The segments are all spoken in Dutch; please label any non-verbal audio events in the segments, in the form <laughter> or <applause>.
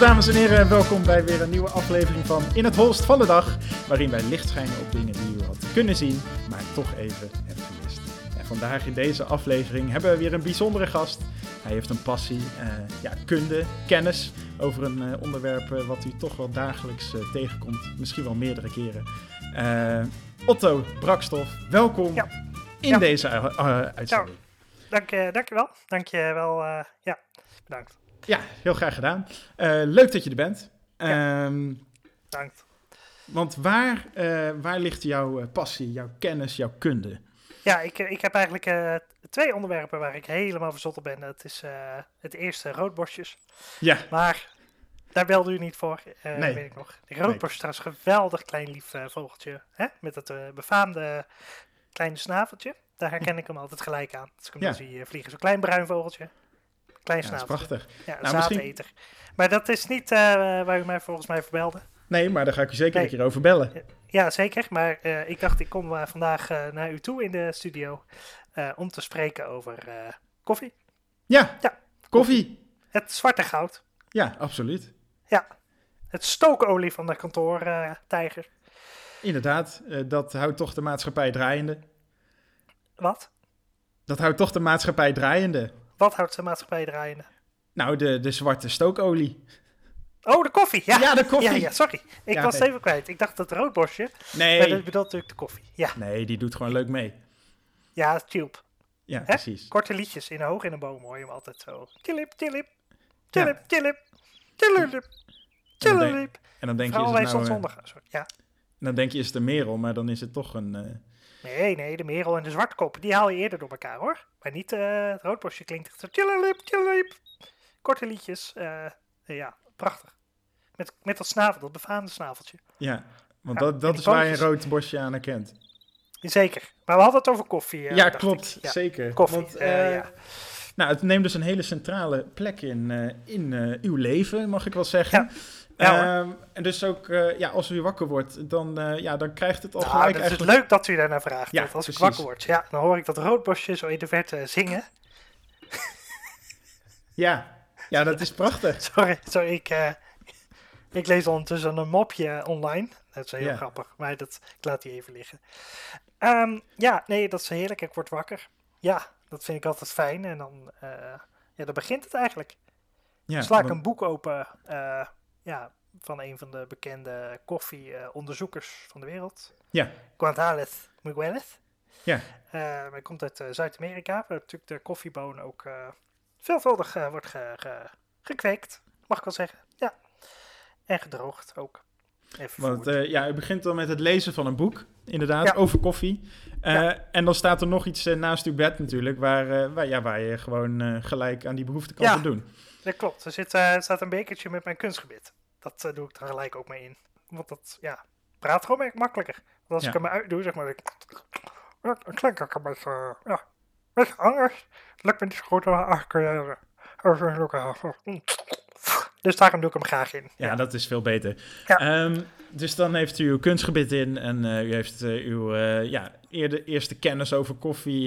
Dames en heren en welkom bij weer een nieuwe aflevering van In het Holst van de Dag. Waarin wij licht schijnen op dingen die u had kunnen zien, maar toch even hebt gemist. En vandaag in deze aflevering hebben we weer een bijzondere gast. Hij heeft een passie, eh, ja, kunde, kennis over een eh, onderwerp eh, wat u toch wel dagelijks tegenkomt. Misschien wel meerdere keren. Otto Brakstof, welkom Ja. in Ja. deze uitzending. Dank je, dank je wel. Dank je wel. ja, bedankt. Ja, heel graag gedaan. Eh, leuk dat je er bent. Ja. Ehm, Bedankt. want waar, eh, waar ligt jouw eh, passie, jouw kennis, jouw kunde? Ja, ik, ik heb eigenlijk eh, twee onderwerpen waar ik helemaal verzot op ben. Dat is eh, het eerste roodborstjes. Ja, Maar daar belde u niet voor, eh, Nee. weet ik nog. De roodborst is trouwens een geweldig klein lief vogeltje. Hè? Met het eh, befaamde kleine snaveltje. Daar herken ik hem altijd gelijk aan. Als ik hem Ja. zie vliegen. Zo'n klein bruin vogeltje. Klein ja snaveltje. prachtig. Ja, een Nou, misschien- zaadeter. Maar dat is niet eh, waar u mij volgens mij voor belde. Nee, maar daar ga ik je zeker Nee. een keer over bellen. Ja, zeker. Maar eh, ik dacht, ik kom eh, vandaag naar u toe in de studio om te spreken over koffie. Ja, Ja. koffie. Het zwarte goud. Ja, absoluut. Ja. Het stookolie van de kantoortijger. Inderdaad, dat houdt toch de maatschappij draaiende. Wat? Dat houdt toch de maatschappij draaiende. Wat houdt de maatschappij draaiende? Nou, de, de zwarte stookolie. Oh, de koffie. Ja, Ja, de koffie. Ja, ja, sorry. Ik Ja, was nee. even kwijt. Ik dacht dat het roodborstje. Maar Nee. dat bedoelt natuurlijk de koffie. Ja, Nee, die doet gewoon leuk mee. ja tulp. Ja, Hè? precies. Korte liedjes in hoog in een boom hoor je hem altijd zo. Tilip, tilip, Ja. tilip, tilip, tilip, En dan, denk, je, is het nou, eh. Sorry. Ja. dan denk je, is het een merel, maar dan is het toch een... eh, Nee, nee, de merel en de zwartkop, die haal je eerder door elkaar hoor. Maar niet eh, het roodborstje klinkt echt zo. Korte liedjes, eh, ja, prachtig. Met, met dat snavel, dat befaamde snaveltje. ja, want Ja, dat, dat is waar je een pootjes. rood bosje aan herkent. Zeker. Maar we hadden het over koffie. eh, ja, klopt. Ja, Zeker. Koffie, Want, ja. Nou, het neemt dus een hele centrale plek in, in uw leven, mag ik wel zeggen. Ja. Ja, Ehm, en dus ook, eh, ja, als u wakker wordt, dan, eh, ja, dan krijgt het al Nou, gelijk eigenlijk... is leuk dat u daarnaar vraagt. Ja, als precies. ik wakker word, ja, dan hoor ik dat roodborstje zo in de verte zingen. <laughs> Ja. ja, dat is prachtig. <laughs> Sorry, sorry ik, eh, ik lees ondertussen een mopje online. Dat is heel Ja. grappig, maar dat, ik laat die even liggen. Ehm, ja, nee, dat is heerlijk. Ik word wakker. Ja, dat vind ik altijd fijn. En dan, eh, ja, dan begint het eigenlijk. Ja, Dan sla ik een boek open eh, ja, van een van de bekende koffieonderzoekers van de wereld. Ja. González Miguelez. Ja. Eh, hij komt uit eh, Zuid-Amerika, waar natuurlijk de koffieboon ook eh, veelvuldig wordt ge- ge- gekweekt, mag ik wel zeggen. Ja. En gedroogd ook. Want eh, ja, u begint dan met het lezen van een boek, inderdaad, Ja. over koffie. Eh, Ja. En dan staat er nog iets eh, naast uw bed natuurlijk, waar, waar, ja, waar je gewoon gelijk aan die behoefte kan Ja. voldoen. Dat klopt. Er, zit, staat een bekertje met mijn kunstgebit. Dat doe ik er gelijk ook mee in. Want dat, ja, praat gewoon makkelijker. Want als ik hem uit doe, zeg maar, dan klink ik een beetje, ja, een beetje anders. Het lukt me niet zo goed. ah, kun je, Dus daarom doe ik hem graag in. Ja, dat is veel beter. Ja. Ehm, dus dan heeft u uw kunstgebit in en eh, u heeft eh, uw eh, ja, eerder, eerste kennis over koffie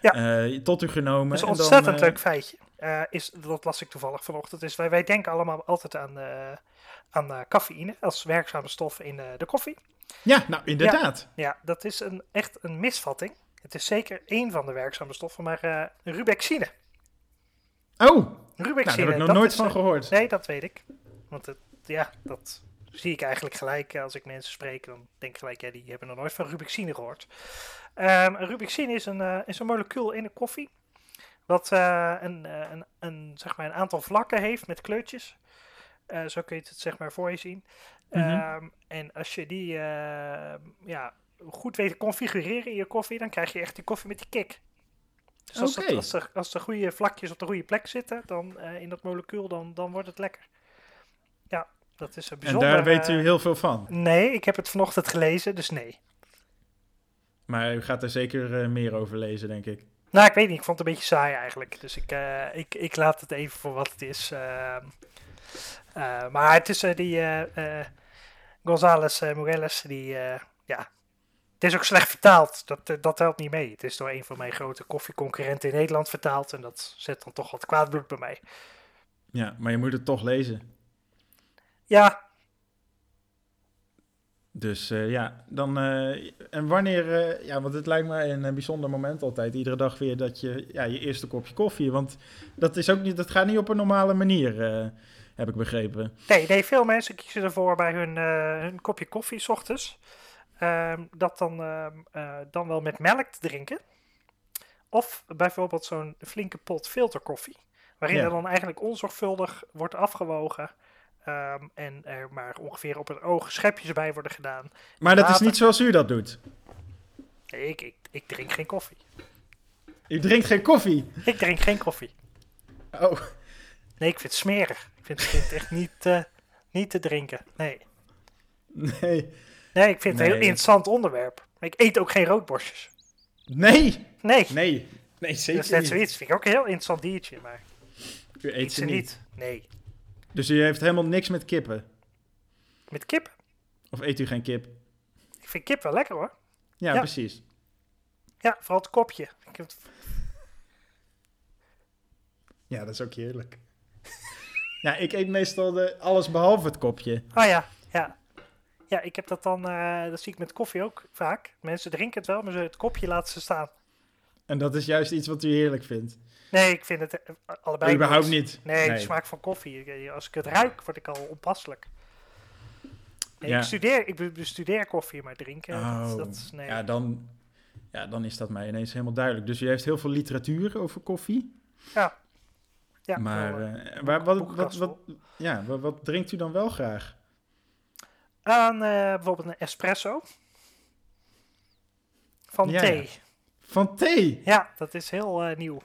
Ja. tot u genomen. Dat is een dan, ontzettend leuk feitje. Is, dat las ik toevallig vanochtend. Is wij, wij denken allemaal altijd aan, aan cafeïne als werkzame stof in de koffie. Ja, nou inderdaad. Ja, dat is een, echt een misvatting. Het is zeker één van de werkzame stoffen, maar rubexine. Oh, nou, Rubexine, daar heb ik nog dat nooit van eh, gehoord. Nee, dat weet ik. Want het, ja, dat zie ik eigenlijk gelijk eh, als ik mensen spreek. Dan denk ik gelijk, ja, die hebben nog nooit van rubexine gehoord. Ehm rubexine is een, eh, is een molecuul in de koffie. Wat een, een, een, zeg maar een aantal vlakken heeft met kleurtjes. Zo kun je het zeg maar voor je zien. Mhm. Ehm, en als je die eh, ja, goed weet te configureren in je koffie, dan krijg je echt die koffie met die kick. Dus als, dat- Oké. als, er, als de goede vlakjes op de goede plek zitten, dan eh, in dat molecuul, dan, dan wordt het lekker. Ja, dat is een en bijzonder. daar weet u eh, heel veel van. Nee, ik heb het vanochtend gelezen, dus nee. Maar u gaat er zeker eh, meer over lezen, denk ik. Nou, ik weet niet, ik vond het een beetje saai eigenlijk. Dus ik, ik, ik laat het even voor wat het is. ehm. Eh, maar het is die González Morales, die, ja, het is ook slecht vertaald. Dat, eh, dat helpt niet mee. Het is door een van mijn grote koffieconcurrenten in Nederland vertaald. En dat zet dan toch wat kwaad bloed bij mij. Ja, maar je moet het toch lezen. Ja, Dus eh, ja, dan. eh, en wanneer. ja, want het lijkt me een, bijzonder moment altijd. Iedere dag weer dat je. Ja, je eerste kopje koffie. Want dat is ook niet. Dat gaat niet op een normale manier. heb ik begrepen. nee, nee, veel mensen kiezen ervoor bij hun, hun kopje koffie 's ochtends. Ehm, dat dan, ehm, eh, dan wel met melk te drinken. Of bijvoorbeeld zo'n flinke pot filterkoffie. Waarin Ja. er dan eigenlijk onzorgvuldig wordt afgewogen. ehm, en er maar ongeveer op het oog schepjes bij worden gedaan. Maar dat is niet zoals u dat doet. Nee, ik, ik, ik drink geen koffie. U drinkt geen koffie. Ik drink geen koffie. Oh, Nee, ik vind het smerig. Ik vind, ik vind het echt niet, eh, niet te drinken. Nee. nee. Nee, ik vind het een heel interessant onderwerp. Ik eet ook geen roodborstjes. Nee. Nee. Nee. Nee, dat is net niet. zoiets. Vind ik ook een heel interessant diertje, maar U eet ze niet. niet. Nee. Dus u heeft helemaal niks met kippen. Met kip? Of eet u geen kip? Ik vind kip wel lekker hoor. Ja, Ja. precies. Ja, vooral het kopje. Ik heb Ja, dat is ook heerlijk. <laughs> ja, ik eet meestal de, alles behalve het kopje. Oh ja, ja. Ja, ik heb dat dan, eh, dat zie ik met koffie ook vaak. Mensen drinken het wel, maar ze het kopje laten ze staan. En dat is juist iets wat u heerlijk vindt. Nee, ik vind het eh, allebei Überhaupt niet. Nee, de smaak van koffie. Als ik het ruik, word ik al onpasselijk. Nee, Ja. Ik studeer, ik be- bestudeer koffie, maar drinken, Oh, dat, dat is, nee. ja, dan, ja, dan is dat mij ineens helemaal duidelijk. Dus u heeft heel veel literatuur over koffie. Ja. Ja, maar wel, eh, waar, wat, wat, wat, ja, wat, wat drinkt u dan wel graag? Aan eh, bijvoorbeeld een espresso. Van Ja, thee. Van thee? Ja, dat is heel eh, nieuw.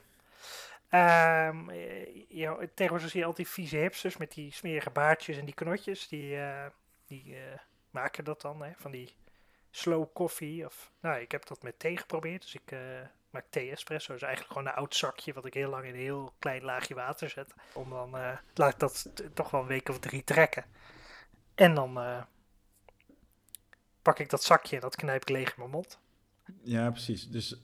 Ja, tegenwoordig zie je altijd vieze hipsters met die smerige baardjes en die knotjes. Die, die maken dat dan, hè, van die slow koffie. Of, nou, ik heb dat met thee geprobeerd. Dus ik maak thee espresso. Dat is eigenlijk gewoon een oud zakje wat ik heel lang in een heel klein laagje water zet. Om dan, laat ik dat toch wel een week of drie trekken. En dan pak ik dat zakje en dat knijp ik leeg in mijn mond. Ja, precies. Dus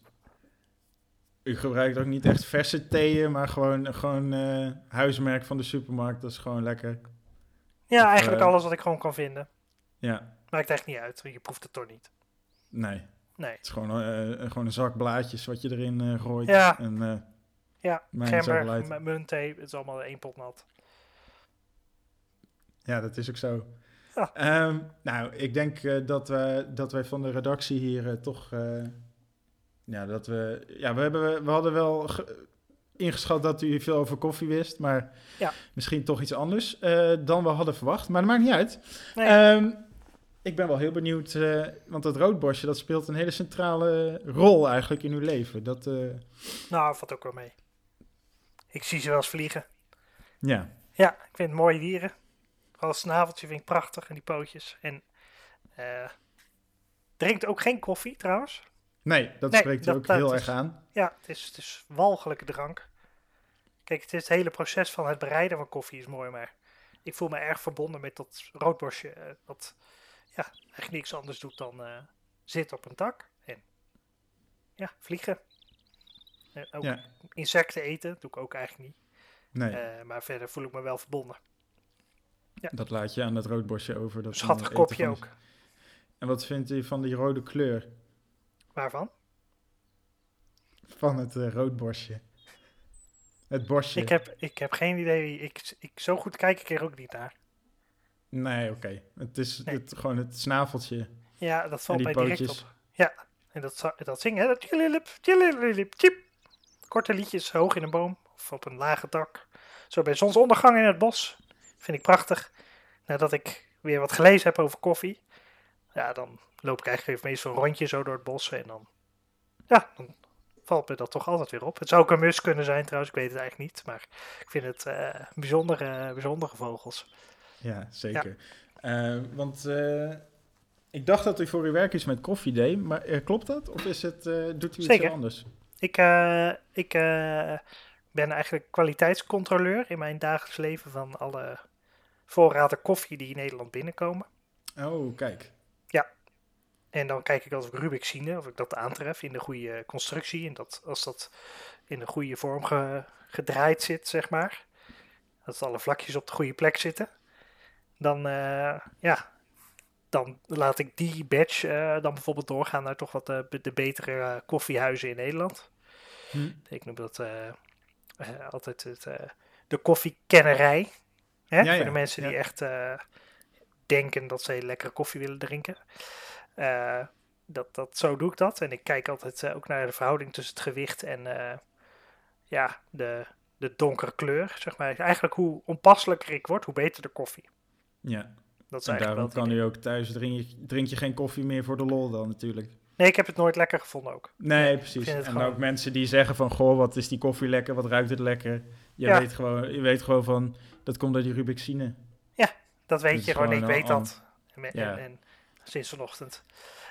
u gebruikt ook niet echt verse theeën, maar gewoon, gewoon eh, huismerk van de supermarkt. Dat is gewoon lekker. Ja, Of, eigenlijk eh, alles wat ik gewoon kan vinden. Ja, Maakt echt niet uit, je proeft het toch niet. nee. Nee. Het is gewoon, eh, gewoon een zak blaadjes wat je erin gooit. Ja. En, Ja, gember, uit. m- muntthee, het is allemaal één pot nat. Ja, dat is ook zo. Ja. <laughs> Ehm, nou, ik denk eh, dat, we, dat wij van de redactie hier eh, toch... eh, ja, dat we... Ja, we, hebben, we hadden wel ge- ingeschat dat u veel over koffie wist, maar Ja. misschien toch iets anders dan we hadden verwacht. Maar dat maakt niet uit. Nee, Ehm, ik ben wel heel benieuwd, want dat roodborstje, dat speelt een hele centrale rol eigenlijk in uw leven. Dat, nou, valt ook wel mee. Ik zie ze wel eens vliegen. ja, Ja, ik vind het mooie dieren. Vooral het snaveltje vind ik prachtig en die pootjes. En eh, drinkt ook geen koffie trouwens. nee, dat Nee, spreekt dat- ook dat heel is- erg aan. Ja, het is, het is walgelijke drank. Kijk, het, is het hele proces van het bereiden van koffie is mooi, maar ik voel me erg verbonden met dat roodborstje. eh, wat ja, eigenlijk niks anders doet dan eh zitten op een tak en ja, vliegen. En ook Ja, insecten eten, doe ik ook eigenlijk niet. nee, maar verder voel ik me wel verbonden. Dat laat je aan dat roodborstje over. Dat Schattig kopje ook. En wat vindt u van die rode kleur Waarvan? van het eh, roodborstje? Het borstje. Ik heb, ik heb geen idee. Ik, ik, zo goed kijk ik er ook niet naar. Nee, oké. Het is Nee. het, gewoon het snaveltje. Ja, dat valt die mij direct pootjes. op. Ja, en dat, dat zingen? Dat tjililip, tjililip, tjip. Korte liedjes hoog in een boom of op een lage dak. Zo bij zonsondergang in het bos. Vind ik prachtig. Nadat ik weer wat gelezen heb over koffie. Ja, dan loop ik eigenlijk even meestal een rondje zo door het bos. En dan, ja, dan valt me dat toch altijd weer op. Het zou ook een mus kunnen zijn trouwens, ik weet het eigenlijk niet. Maar ik vind het eh, bijzondere, bijzondere vogels. Ja, zeker. Eh, want eh, ik dacht dat u voor uw werk iets met koffie deed, maar klopt dat? Of is het, doet u iets Zeker. anders? Ik, ik ben eigenlijk kwaliteitscontroleur in mijn dagelijks leven van alle voorraden koffie die in Nederland binnenkomen. Oh, kijk. En dan kijk ik als Rubixine of ik dat aantref in de goede constructie. En dat, als dat in de goede vorm ge- gedraaid zit, zeg maar. Dat alle vlakjes op de goede plek zitten. dan, eh, ja, dan laat ik die batch eh, dan bijvoorbeeld doorgaan naar toch wat de, de betere eh, koffiehuizen in Nederland. Hm. Ik noem dat eh, eh, altijd het, eh, de koffiekennerij. Hè? Ja, Voor de mensen die echt eh, denken dat ze lekkere koffie willen drinken. Eh, dat, dat, zo doe ik dat. En ik kijk altijd eh, ook naar de verhouding tussen het gewicht en ja, de, de donkere kleur. Zeg maar. Eigenlijk hoe onpasselijker ik word, hoe beter de koffie. Ja, Dat is en daarom kan idee. u ook thuis drink je, drink je geen koffie meer voor de lol dan natuurlijk. Nee, ik heb het nooit lekker gevonden ook. Nee, precies. En gewoon- ook mensen die zeggen van, goh, wat is die koffie lekker, wat ruikt het lekker. Je, Ja. weet, gewoon, je weet gewoon van, dat komt door die Rubixine. Dat weet je gewoon, ik weet dat. En, Ja. en, en sinds vanochtend.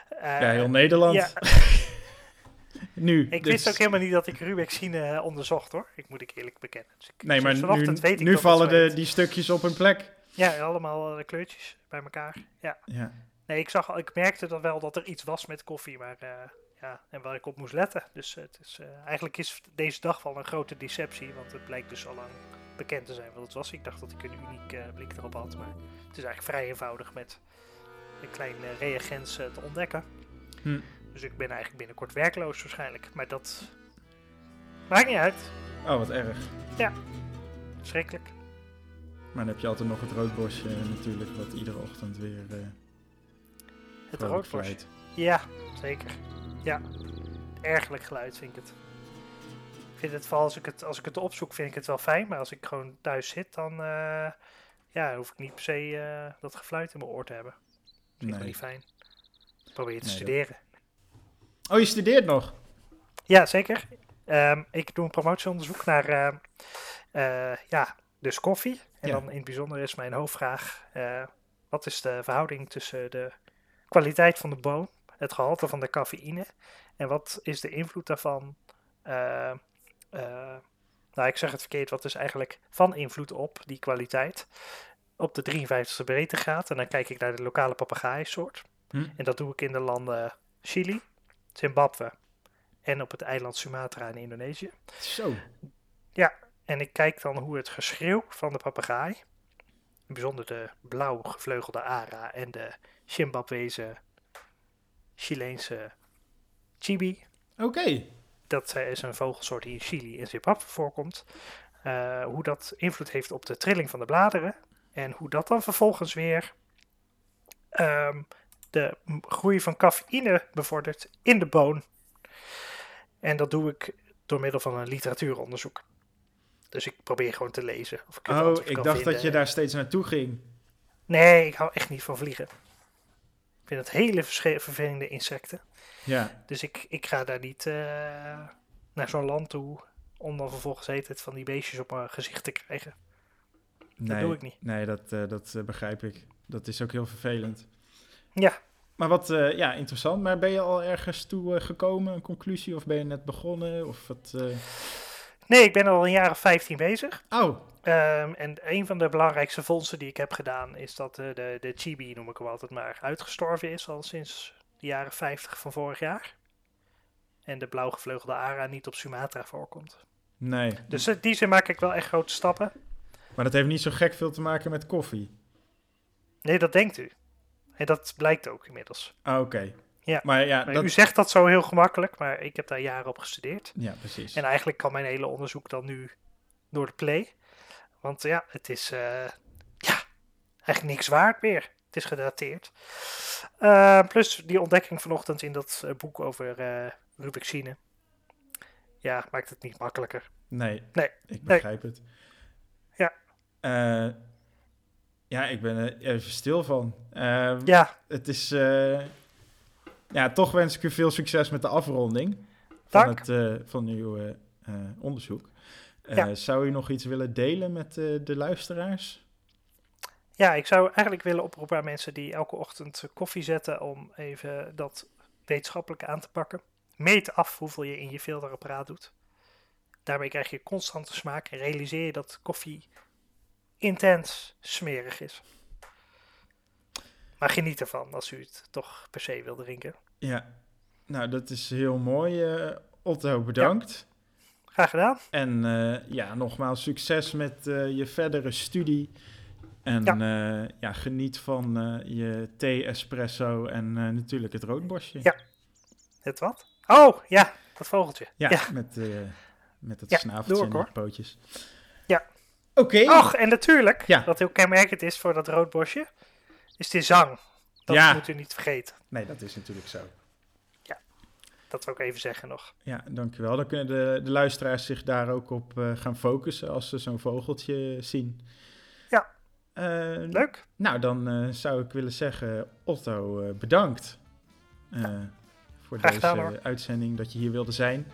Eh, ja, heel Nederland. ja, <laughs> nu. ik dus- wist ook helemaal niet dat ik Rubexine eh, onderzocht hoor. Ik moet ik eerlijk bekennen. Dus ik, Nee, maar nu, vanochtend weet ik nu vallen de, die stukjes op hun plek. Ja, allemaal eh, de kleurtjes bij elkaar. Ja. Ja. Nee, ik, zag, ik merkte dan wel dat er iets was met koffie, maar eh, ja, en waar ik op moest letten. Dus het is, eh, eigenlijk is deze dag wel een grote deceptie, want het blijkt dus al lang bekend te zijn wat het was. Ik dacht dat ik een uniek eh, blik erop had, maar het is eigenlijk vrij eenvoudig met een klein reagens te ontdekken. Hm. Dus ik ben eigenlijk binnenkort werkloos waarschijnlijk, maar dat maakt niet uit. Oh, wat erg. Schrikkelijk. Maar dan heb je altijd nog het roodbosje natuurlijk, wat iedere ochtend weer Het roodborst. Ja, zeker. Ja, ergelijk geluid vind ik het. Ik vind het vooral als ik het, als ik het opzoek, vind ik het wel fijn. Maar als ik gewoon thuis zit, dan eh, ja, hoef ik niet per se eh, dat gefluit in mijn oor te hebben. Vind ik Nee. niet fijn. Probeer te Nee, dat- studeren. Oh, je studeert nog? Ja, zeker. Ehm, ik doe een promotieonderzoek naar eh, ja, dus koffie. En Ja. dan in het bijzonder is mijn hoofdvraag: wat is de verhouding tussen de kwaliteit van de boon, het gehalte van de cafeïne en wat is de invloed daarvan? eh, eh, nou, ik zeg het verkeerd, wat is eigenlijk van invloed op die kwaliteit? Op de 53ste breedtegraad. En dan kijk ik naar de lokale papegaaiensoort. Hm. En dat doe ik in de landen Chili, Zimbabwe en op het eiland Sumatra in Indonesië. Zo. En ik kijk dan hoe het geschreeuw van de papegaai, bijzonder de blauw gevleugelde ara en de Zimbabwese Chileense chibi, Oké. dat eh, is een vogelsoort die in Chili en Zimbabwe voorkomt, eh, hoe dat invloed heeft op de trilling van de bladeren en hoe dat dan vervolgens weer ehm, de groei van cafeïne bevordert in de boon. En dat doe ik door middel van een literatuuronderzoek. Dus ik probeer gewoon te lezen. Of ik Oh, ik dacht vinden. dat je daar steeds naartoe ging. Nee, ik hou echt niet van vliegen. Ik vind het hele vervelende insecten. Ja. Dus ik, ik ga daar niet eh, naar zo'n land toe om dan vervolgens het van die beestjes op mijn gezicht te krijgen. Nee, doe ik niet. Nee, dat, eh, dat eh, begrijp ik. Dat is ook heel vervelend. Ja, Maar wat, ja, interessant. Maar ben je al ergens toe gekomen, een conclusie? Of ben je net begonnen? Of wat? Eh? nee, ik ben al een jaar of 15 bezig. Oh, Ehm, en een van de belangrijkste vondsten die ik heb gedaan is dat eh, de, de chibi, noem ik hem altijd maar, uitgestorven is al sinds de jaren 50 van vorig jaar. En de blauwgevleugelde ara niet op Sumatra voorkomt. nee. Dus in die zin maak ik wel echt grote stappen. Maar dat heeft niet zo gek veel te maken met koffie. Nee, dat denkt u. En dat blijkt ook inmiddels. Ah, oké. Ja. Maar ja, Maar dat... U zegt dat zo heel gemakkelijk, maar ik heb daar jaren op gestudeerd. Ja, precies. En eigenlijk kan mijn hele onderzoek dan nu door de play. Want ja, het is eh, ja, eigenlijk niks waard meer. Het is gedateerd. Eh, plus die ontdekking vanochtend in dat eh, boek over eh Rubixine. Ja, maakt het niet makkelijker. Nee, Nee, ik begrijp het. Ja. Ja, ik ben er even stil van. Eh, Ja, Het is... ja, toch wens ik u veel succes met de afronding van, Dank. het, eh, van uw eh, eh, onderzoek. Ja. Zou u nog iets willen delen met de luisteraars? ja, ik zou eigenlijk willen oproepen aan mensen die elke ochtend koffie zetten om even dat wetenschappelijk aan te pakken. Meet af hoeveel je in je filterapparaat doet. Daarmee krijg je constante smaak en realiseer je dat koffie intens smerig is. Maar geniet ervan als u het toch per se wil drinken. Ja, nou dat is heel mooi. eh, Otto, bedankt. Graag gedaan. En eh, ja, nogmaals succes met eh, je verdere studie. En Ja. ja, geniet van je thee, espresso en natuurlijk het roodborstje. Ja. Het wat? Oh, ja, dat vogeltje. Ja, Ja. met, met het Ja, snaveltje en de pootjes. Ja. Oké. Och, en natuurlijk, Ja. wat heel kenmerkend is voor dat roodbosje, is de zang. Dat Ja. moet u niet vergeten. Nee, dat is natuurlijk zo. Dat wil ik even zeggen nog. Ja, dankjewel. Dan kunnen de, de luisteraars zich daar ook op eh, gaan focussen als ze zo'n vogeltje zien. Ja. Eh, Leuk. Nou, dan eh, zou ik willen zeggen, Otto, eh, bedankt eh, voor Graag deze gedaan, uitzending, dat je hier wilde zijn.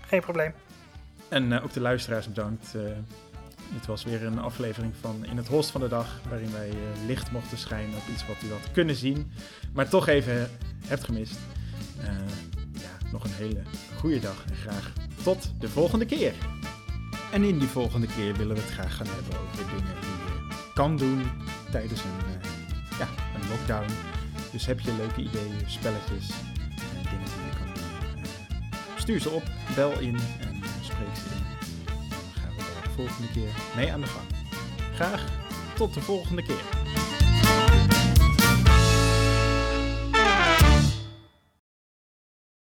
Geen probleem. En eh, ook de luisteraars bedankt. Dit was weer een aflevering van In het Holst van de Dag, waarin wij eh, licht mochten schijnen op iets wat u had kunnen zien, maar toch even hebt gemist. Eh, ja, nog een hele goede dag en graag tot de volgende keer. En in die volgende keer willen we het graag gaan hebben over dingen die je kan doen tijdens een, eh, ja, een lockdown. Dus heb je leuke ideeën, spelletjes, dingen die je kan doen. stuur ze op, bel in en spreek ze in. Volgende keer mee aan de gang. Graag tot de volgende keer.